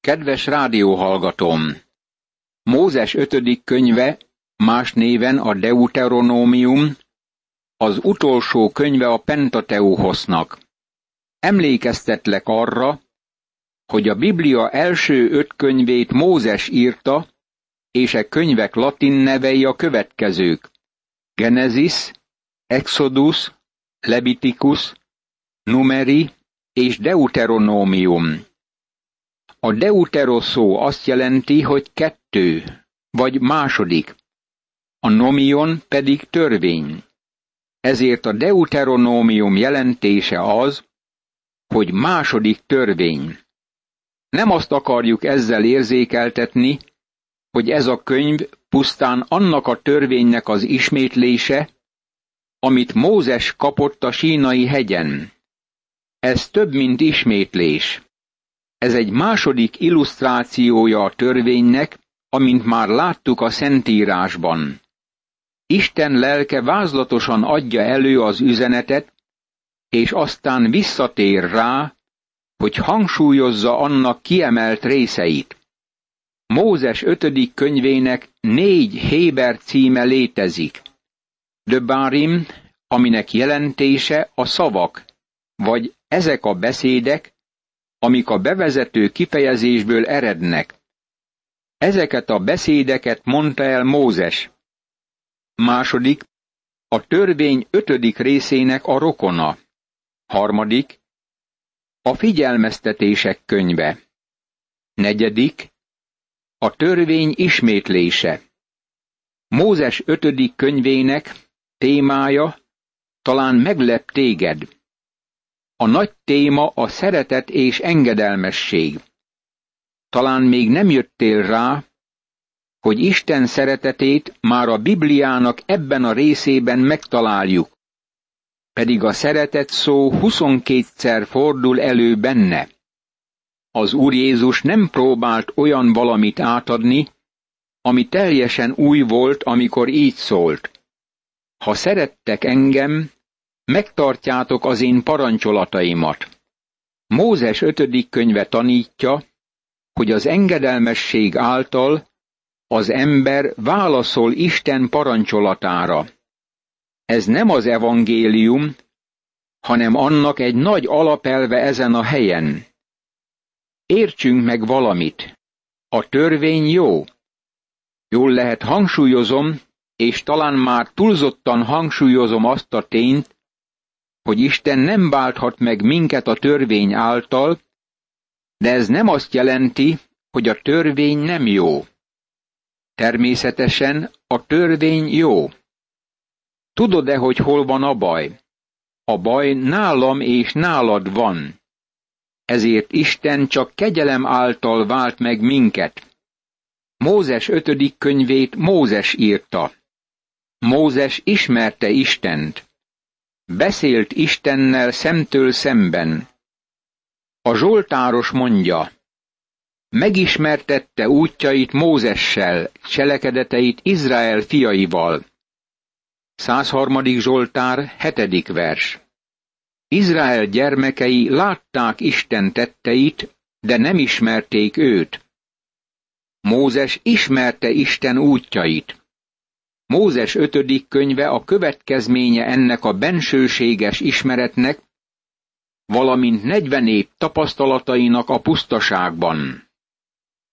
Kedves rádióhallgatóm! Mózes ötödik könyve, más néven a Deuteronómium, az utolsó könyve a Pentateuchosznak. Emlékeztetlek arra, hogy a Biblia első öt könyvét Mózes írta, és e könyvek latin nevei a következők. Genesis, Exodus, Leviticus, Numeri és Deuteronómium. A deutero szó azt jelenti, hogy kettő, vagy második. A nomion pedig törvény. Ezért a deuteronómium jelentése az, hogy második törvény. Nem azt akarjuk ezzel érzékeltetni, hogy ez a könyv pusztán annak a törvénynek az ismétlése, amit Mózes kapott a sínai hegyen. Ez több, mint ismétlés. Ez egy második illusztrációja a törvénynek, amint már láttuk a Szentírásban. Isten lelke vázlatosan adja elő az üzenetet, és aztán visszatér rá, hogy hangsúlyozza annak kiemelt részeit. Mózes ötödik könyvének négy Héber címe létezik. Döbárim, aminek jelentése a szavak, vagy ezek a beszédek, amik a bevezető kifejezésből erednek. Ezeket a beszédeket mondta el Mózes. Második, a törvény ötödik részének a rokona. Harmadik, a figyelmeztetések könyve. Negyedik, a törvény ismétlése. Mózes ötödik könyvének témája talán meglep téged. A nagy téma a szeretet és engedelmesség. Talán még nem jöttél rá, hogy Isten szeretetét már a Bibliának ebben a részében megtaláljuk. Pedig a szeretet szó 22-szer fordul elő benne. Az Úr Jézus nem próbált olyan valamit átadni, ami teljesen új volt, amikor így szólt. Ha szerettek engem, megtartjátok az én parancsolataimat. Mózes ötödik könyve tanítja, hogy az engedelmesség által az ember válaszol Isten parancsolatára. Ez nem az evangélium, hanem annak egy nagy alapelve ezen a helyen. Értsünk meg valamit. A törvény jó. Jól lehet hangsúlyozom, és talán már túlzottan hangsúlyozom azt a tényt, hogy Isten nem válthat meg minket a törvény által, de ez nem azt jelenti, hogy a törvény nem jó. Természetesen a törvény jó. Tudod-e, hogy hol van a baj? A baj nálam és nálad van. Ezért Isten csak kegyelem által vált meg minket. Mózes ötödik könyvét Mózes írta. Mózes ismerte Istent. Beszélt Istennel szemtől szemben. A Zsoltáros mondja, megismertette útjait Mózessel, cselekedeteit Izrael fiaival. 103. Zsoltár, 7. vers. Izrael gyermekei látták Isten tetteit, de nem ismerték őt. Mózes ismerte Isten útjait. Mózes ötödik könyve a következménye ennek a bensőséges ismeretnek, valamint negyven év tapasztalatainak a pusztaságban.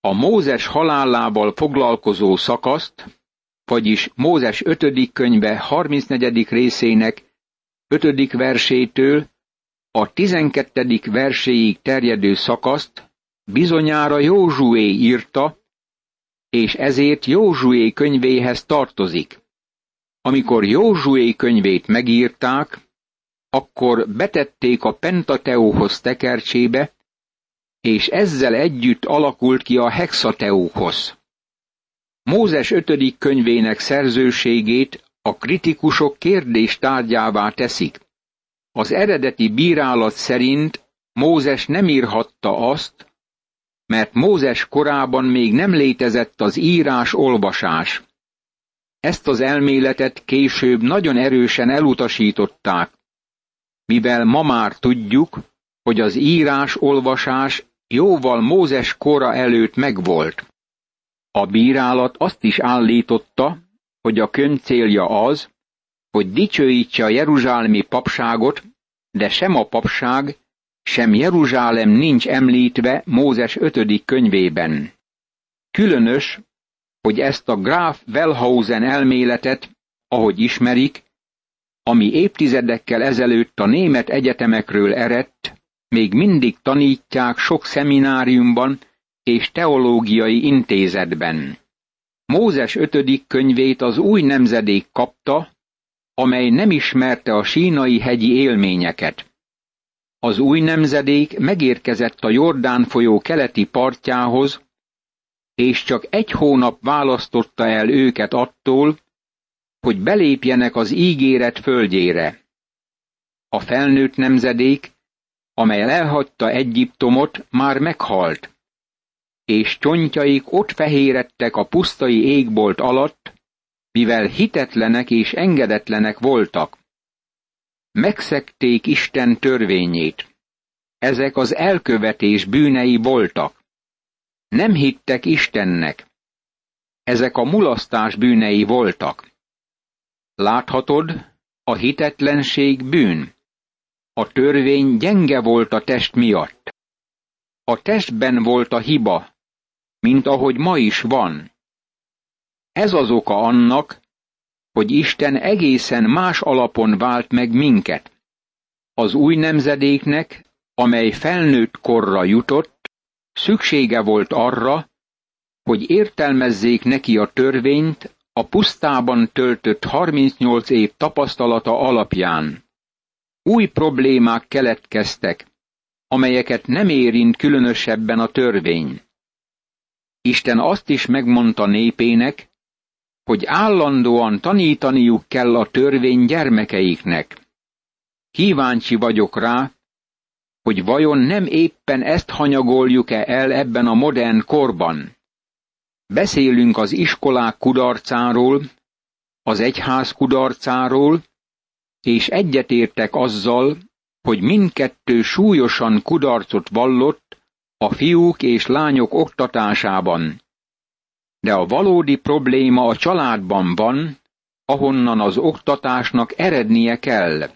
A Mózes halálával foglalkozó szakaszt, vagyis Mózes ötödik könyve 34. részének ötödik versétől a tizenkettedik verséig terjedő szakaszt bizonyára Józsué írta, és ezért Józsué könyvéhez tartozik. Amikor Józsué könyvét megírták, akkor betették a Pentateuhoz tekercsébe, és ezzel együtt alakult ki a Hexateuhoz. Mózes ötödik könyvének szerzőségét a kritikusok kérdés tárgyává teszik. Az eredeti bírálat szerint Mózes nem írhatta azt, mert Mózes korában még nem létezett az írás-olvasás. Ezt az elméletet később nagyon erősen elutasították, mivel ma már tudjuk, hogy az írás-olvasás jóval Mózes kora előtt megvolt. A bírálat azt is állította, hogy a könyv célja az, hogy dicsőítse a jeruzsálemi papságot, de sem a papság, sem Jeruzsálem nincs említve Mózes ötödik könyvében. Különös, hogy ezt a Graf Wellhausen elméletet, ahogy ismerik, ami évtizedekkel ezelőtt a német egyetemekről eredt, még mindig tanítják sok szemináriumban és teológiai intézetben. Mózes ötödik könyvét az új nemzedék kapta, amely nem ismerte a sínai hegyi élményeket. Az új nemzedék megérkezett a Jordán folyó keleti partjához, és csak egy hónap választotta el őket attól, hogy belépjenek az ígéret földjére. A felnőtt nemzedék, amely elhagyta Egyiptomot, már meghalt, és csontjaik ott fehérettek a pusztai égbolt alatt, mivel hitetlenek és engedetlenek voltak. Megszekték Isten törvényét. Ezek az elkövetés bűnei voltak. Nem hittek Istennek. Ezek a mulasztás bűnei voltak. Láthatod, a hitetlenség bűn. A törvény gyenge volt a test miatt. A testben volt a hiba, mint ahogy ma is van. Ez az oka annak, hogy Isten egészen más alapon vált meg minket. Az új nemzedéknek, amely felnőtt korra jutott, szüksége volt arra, hogy értelmezzék neki a törvényt a pusztában töltött 38 év tapasztalata alapján. Új problémák keletkeztek, amelyeket nem érint különösebben a törvény. Isten azt is megmondta népének, hogy állandóan tanítaniuk kell a törvény gyermekeiknek. Kíváncsi vagyok rá, hogy vajon nem éppen ezt hanyagoljuk-e el ebben a modern korban. Beszélünk az iskolák kudarcáról, az egyház kudarcáról, és egyetértek azzal, hogy mindkettő súlyosan kudarcot vallott a fiúk és lányok oktatásában. De a valódi probléma a családban van, ahonnan az oktatásnak erednie kell.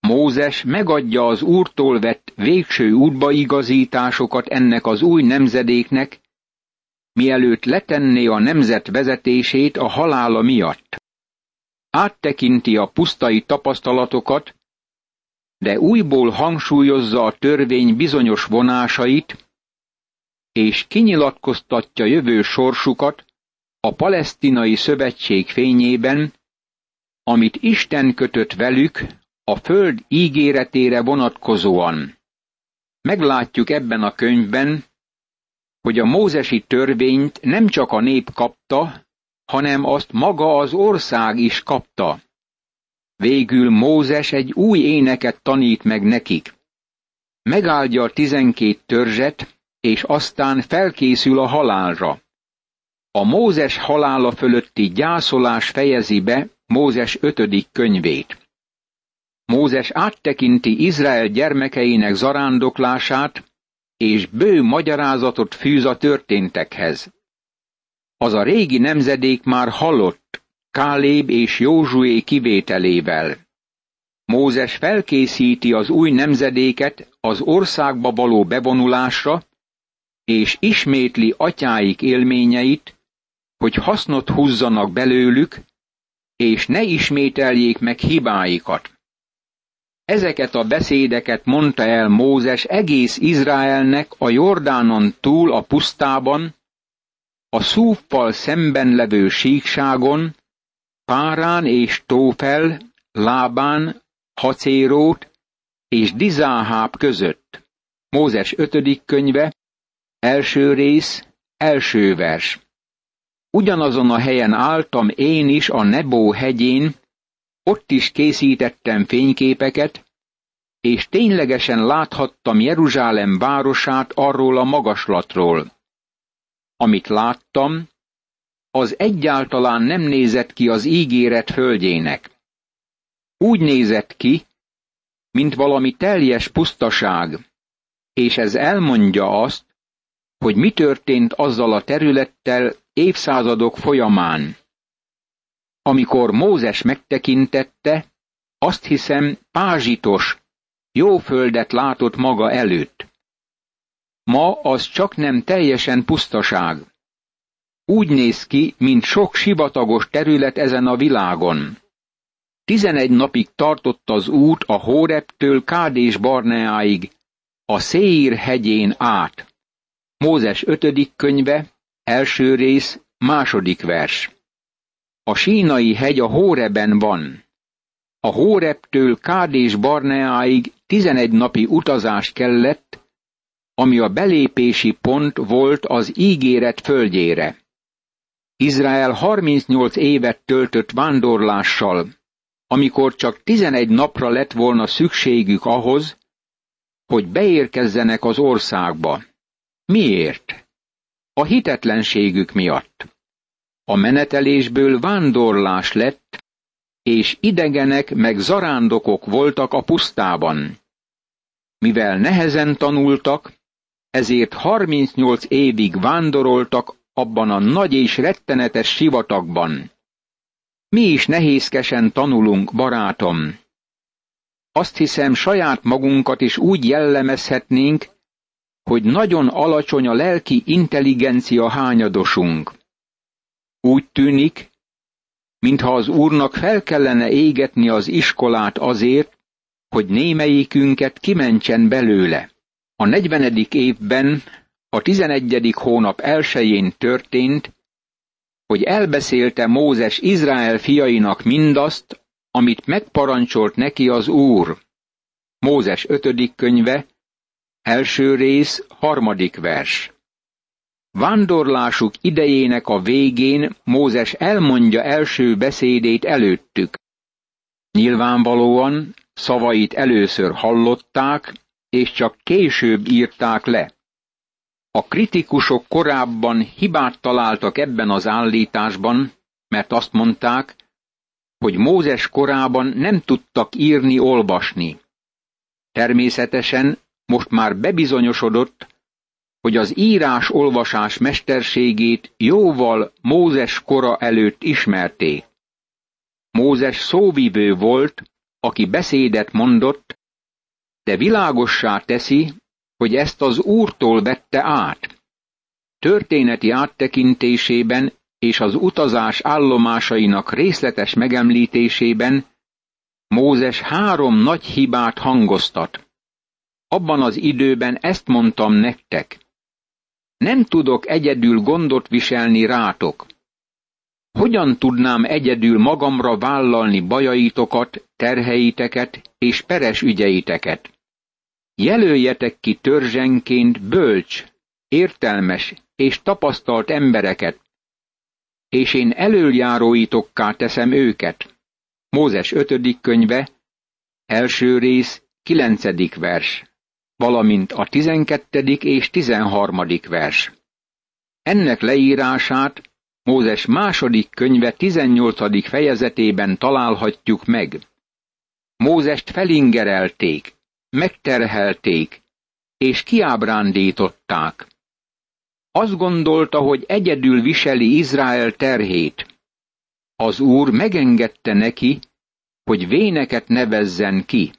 Mózes megadja az úrtól vett végső útbaigazításokat ennek az új nemzedéknek, mielőtt letenné a nemzet vezetését a halála miatt. Áttekinti a pusztai tapasztalatokat, de újból hangsúlyozza a törvény bizonyos vonásait, és kinyilatkoztatja jövő sorsukat a palesztinai szövetség fényében, amit Isten kötött velük a föld ígéretére vonatkozóan. Meglátjuk ebben a könyvben, hogy a mózesi törvényt nem csak a nép kapta, hanem azt maga az ország is kapta. Végül Mózes egy új éneket tanít meg nekik. Megáldja a tizenkét törzset, és aztán felkészül a halálra. A Mózes halála fölötti gyászolás fejezi be Mózes ötödik könyvét. Mózes áttekinti Izrael gyermekeinek zarándoklását, és bő magyarázatot fűz a történtekhez. Az a régi nemzedék már halott, Káléb és Józsué kivételével. Mózes felkészíti az új nemzedéket az országba való bevonulásra, és ismétli atyáik élményeit, hogy hasznot húzzanak belőlük, és ne ismételjék meg hibáikat. Ezeket a beszédeket mondta el Mózes egész Izraelnek a Jordánon túl a pusztában, a szúffal szemben levő síkságon, Párán és Tófel, Lábán, Hacérót és Dizáháb között. Mózes ötödik könyve, első rész, első vers. Ugyanazon a helyen álltam én is a Nebó hegyén, ott is készítettem fényképeket, és ténylegesen láthattam Jeruzsálem városát arról a magaslatról. Amit láttam, az egyáltalán nem nézett ki az ígéret földjének. Úgy nézett ki, mint valami teljes pusztaság, és ez elmondja azt, hogy mi történt azzal a területtel évszázadok folyamán. Amikor Mózes megtekintette, azt hiszem pázsitos, jó földet látott maga előtt. Ma az csak nem teljesen pusztaság. Úgy néz ki, mint sok sivatagos terület ezen a világon. Tizenegy napig tartott az út a Hóreptől Kádés Barneáig, a Széír hegyén át. Mózes ötödik könyve, első rész, második vers. A sínai hegy a Hóreben van. A Hóreptől Kádés Barneáig tizenegy napi utazás kellett, ami a belépési pont volt az ígéret földjére. Izrael 38 évet töltött vándorlással, amikor csak tizenegy napra lett volna szükségük ahhoz, hogy beérkezzenek az országba. Miért? A hitetlenségük miatt. A menetelésből vándorlás lett, és idegenek meg zarándokok voltak a pusztában. Mivel nehezen tanultak, ezért 38 évig vándoroltak abban a nagy és rettenetes sivatagban. Mi is nehézkesen tanulunk, barátom. Azt hiszem, saját magunkat is úgy jellemezhetnénk, hogy nagyon alacsony a lelki intelligencia hányadosunk. Úgy tűnik, mintha az Úrnak fel kellene égetni az iskolát azért, hogy némelyikünket kimentsen belőle. A negyvenedik évben, a tizenegyedik hónap elsején történt, hogy elbeszélte Mózes Izrael fiainak mindazt, amit megparancsolt neki az Úr. Mózes ötödik könyve, első rész, harmadik vers. Vándorlásuk idejének a végén Mózes elmondja első beszédét előttük. Nyilvánvalóan szavait először hallották, és csak később írták le. A kritikusok korábban hibát találtak ebben az állításban, mert azt mondták, hogy Mózes korában nem tudtak írni-olvasni. Természetesen most már bebizonyosodott, hogy az írás-olvasás mesterségét jóval Mózes kora előtt ismerték. Mózes szóvivő volt, aki beszédet mondott, de világossá teszi, hogy ezt az Úrtól vette át. Történeti áttekintésében és az utazás állomásainak részletes megemlítésében Mózes három nagy hibát hangoztat. Abban az időben ezt mondtam nektek. Nem tudok egyedül gondot viselni rátok. Hogyan tudnám egyedül magamra vállalni bajaitokat, terheiteket és peres ügyeiteket? Jelöljetek ki törzsenként bölcs, értelmes és tapasztalt embereket, és én elöljáróitokká teszem őket. Mózes 5. könyve, első rész, 9. vers, valamint a 12. és 13. vers. Ennek leírását Mózes második könyve 18. fejezetében találhatjuk meg. Mózest felingerelték, megterhelték, és kiábrándították. Azt gondolta, hogy egyedül viseli Izrael terhét. Az úr megengedte neki, hogy véneket nevezzen ki.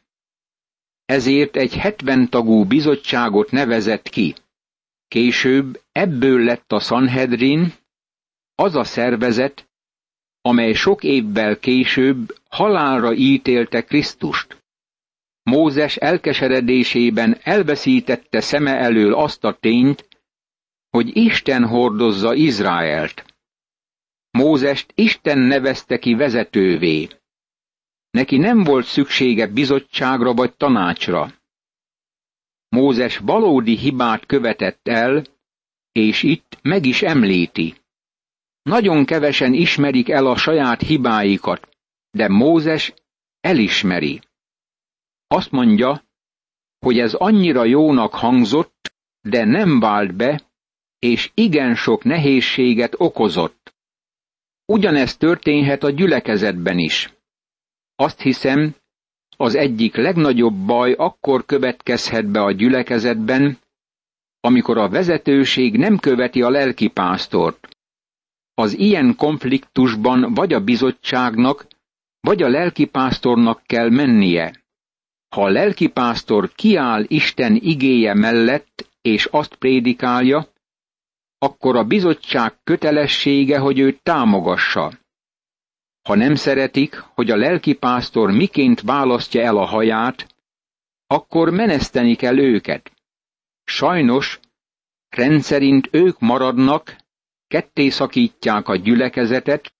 Ezért egy hetven tagú bizottságot nevezett ki. Később ebből lett a Sanhedrin, az a szervezet, amely sok évvel később halálra ítélte Krisztust. Mózes elkeseredésében elveszítette szeme elől azt a tényt, hogy Isten hordozza Izraelt. Mózest Isten nevezte ki vezetővé. Neki nem volt szüksége bizottságra vagy tanácsra. Mózes valódi hibát követett el, és itt meg is említi. Nagyon kevesen ismerik el a saját hibáikat, de Mózes elismeri. Azt mondja, hogy ez annyira jónak hangzott, de nem vált be, és igen sok nehézséget okozott. Ugyanezt történhet a gyülekezetben is. Azt hiszem, az egyik legnagyobb baj akkor következhet be a gyülekezetben, amikor a vezetőség nem követi a lelkipásztort. Az ilyen konfliktusban vagy a bizottságnak, vagy a lelkipásztornak kell mennie. Ha a lelkipásztor kiáll Isten igéje mellett, és azt prédikálja, akkor a bizottság kötelessége, hogy őt támogassa. Ha nem szeretik, hogy a lelkipásztor miként választja el a haját, akkor meneszteni kell őket. Sajnos, rendszerint ők maradnak, ketté szakítják a gyülekezetet,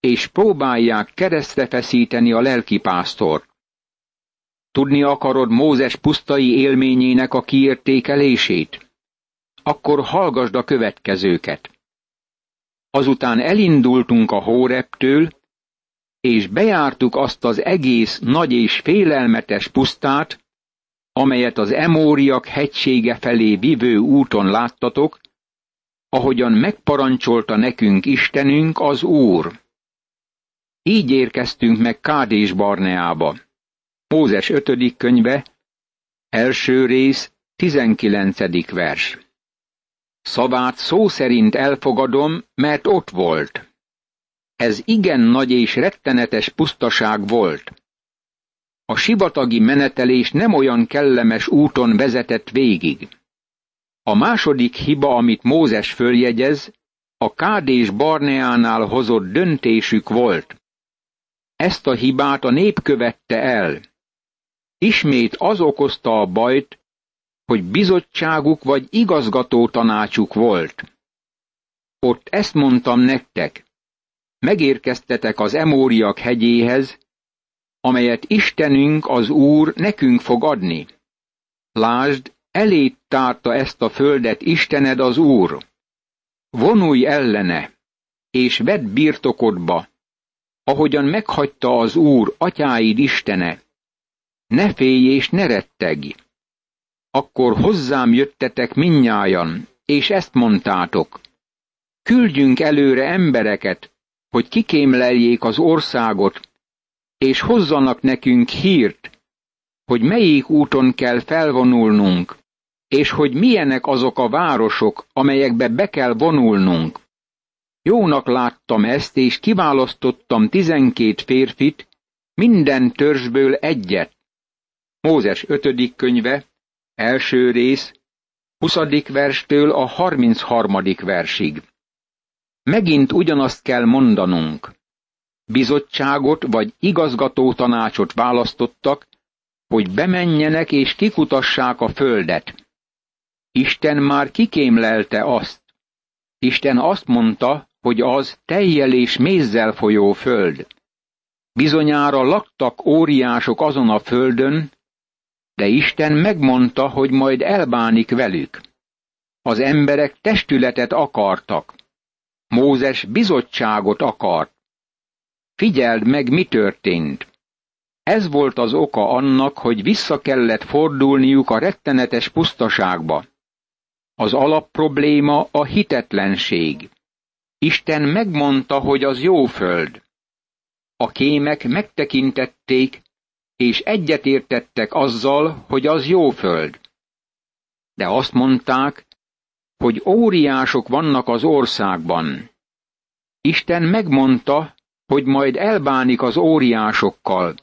és próbálják keresztre feszíteni a lelkipásztort. Tudni akarod Mózes pusztai élményének a kiértékelését? Akkor hallgasd a következőket. Azután elindultunk a Hóreptől, és bejártuk azt az egész nagy és félelmetes pusztát, amelyet az Emóriak hegysége felé vivő úton láttatok, ahogyan megparancsolta nekünk Istenünk az Úr. Így érkeztünk meg Kádés Barneába. Mózes 5. könyve, első rész, 19. vers. Szavát szó szerint elfogadom, mert ott volt. Ez igen nagy és rettenetes pusztaság volt. A sivatagi menetelés nem olyan kellemes úton vezetett végig. A második hiba, amit Mózes följegyez, a Kádés Barneánál hozott döntésük volt. Ezt a hibát a nép követte el. Ismét az okozta a bajt, hogy bizottságuk vagy igazgató tanácsuk volt. Ott ezt mondtam nektek. Megérkeztetek az Emóriak hegyéhez, amelyet Istenünk az Úr nekünk fog adni. Lásd, elét tárta ezt a földet Istened az Úr. Vonulj ellene, és vedd birtokodba, ahogyan meghagyta az Úr, atyáid Istene. Ne félj és ne rettegj. Akkor hozzám jöttetek minnyájan, és ezt mondtátok. Küldjünk előre embereket, hogy kikémleljék az országot, és hozzanak nekünk hírt, hogy melyik úton kell felvonulnunk, és hogy milyenek azok a városok, amelyekbe be kell vonulnunk. Jónak láttam ezt, és kiválasztottam tizenkét férfit, minden törzsből egyet. Mózes ötödik könyve, első rész, huszadik verstől a harmincharmadik versig. Megint ugyanazt kell mondanunk. Bizottságot vagy igazgató tanácsot választottak, hogy bemenjenek és kikutassák a földet. Isten már kikémlelte azt. Isten azt mondta, hogy az tejjel és mézzel folyó föld. Bizonyára laktak óriások azon a földön, de Isten megmondta, hogy majd elbánik velük. Az emberek testületet akartak. Mózes bizottságot akart. Figyeld meg, mi történt. Ez volt az oka annak, hogy vissza kellett fordulniuk a rettenetes pusztaságba. Az alapprobléma a hitetlenség. Isten megmondta, hogy az jó föld. A kémek megtekintették, és egyetértettek azzal, hogy az jó föld. De azt mondták, hogy óriások vannak az országban. Isten megmondta, hogy majd elbánik az óriásokkal,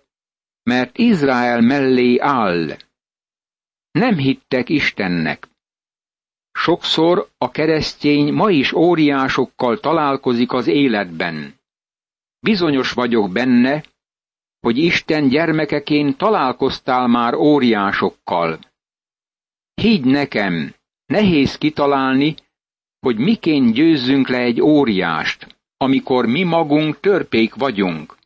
mert Izrael mellé áll. Nem hittek Istennek. Sokszor a keresztény ma is óriásokkal találkozik az életben. Bizonyos vagyok benne, hogy Isten gyermekeként találkoztál már óriásokkal. Higgy nekem, nehéz kitalálni, hogy miként győzzünk le egy óriást, amikor mi magunk törpék vagyunk.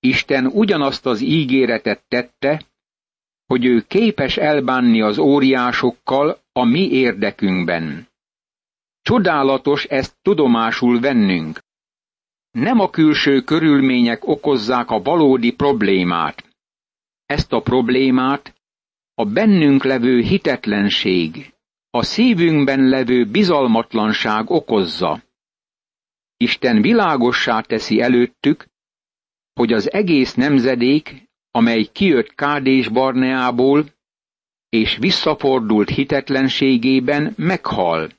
Isten ugyanazt az ígéretet tette, hogy ő képes elbánni az óriásokkal a mi érdekünkben. Csodálatos ezt tudomásul vennünk. Nem a külső körülmények okozzák a valódi problémát. Ezt a problémát a bennünk levő hitetlenség, a szívünkben levő bizalmatlanság okozza. Isten világossá teszi előttük, hogy az egész nemzedék amely kijött Kádés Barneából, és visszafordult hitetlenségében, meghal.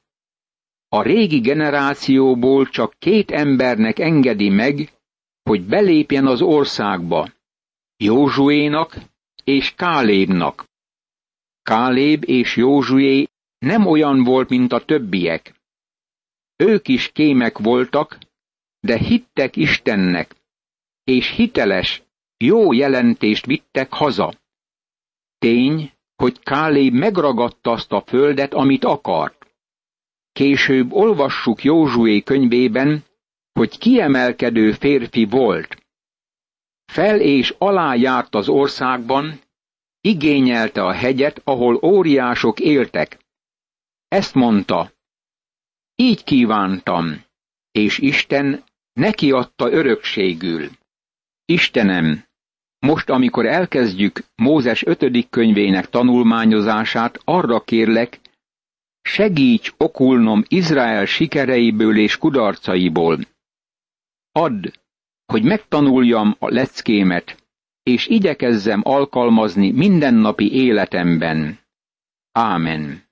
A régi generációból csak két embernek engedi meg, hogy belépjen az országba, Józsuénak és Kálébnak. Káléb és Józsué nem olyan volt, mint a többiek. Ők is kémek voltak, de hittek Istennek, és hiteles, jó jelentést vittek haza. Tény, hogy Káléb megragadta azt a földet, amit akart. Később olvassuk Józsué könyvében, hogy kiemelkedő férfi volt. Fel és alá járt az országban, igényelte a hegyet, ahol óriások éltek. Ezt mondta, így kívántam, és Isten neki adta örökségül. Istenem, most, amikor elkezdjük Mózes ötödik könyvének tanulmányozását, arra kérlek, segíts okulnom Izrael sikereiből és kudarcaiból. Add, hogy megtanuljam a leckémet, és igyekezzem alkalmazni mindennapi életemben. Ámen.